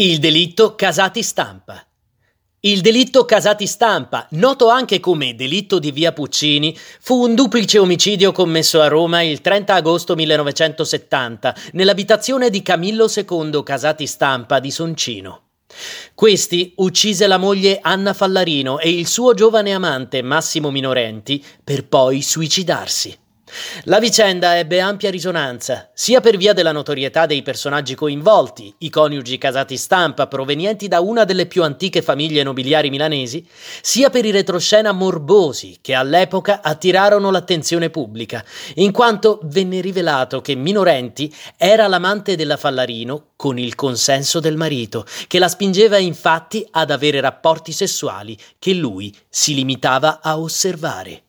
Il delitto Casati Stampa. Il delitto Casati Stampa, noto anche come delitto di via Puccini, fu un duplice omicidio commesso a Roma il 30 agosto 1970 nell'abitazione di Camillo II Casati Stampa di Soncino. Questi uccise la moglie Anna Fallarino e il suo giovane amante Massimo Minorenti per poi suicidarsi. La vicenda ebbe ampia risonanza, sia per via della notorietà dei personaggi coinvolti, i coniugi casati stampa provenienti da una delle più antiche famiglie nobiliari milanesi, sia per i retroscena morbosi che all'epoca attirarono l'attenzione pubblica, in quanto venne rivelato che Minorenti era l'amante della Fallarino con il consenso del marito, che la spingeva infatti ad avere rapporti sessuali che lui si limitava a osservare.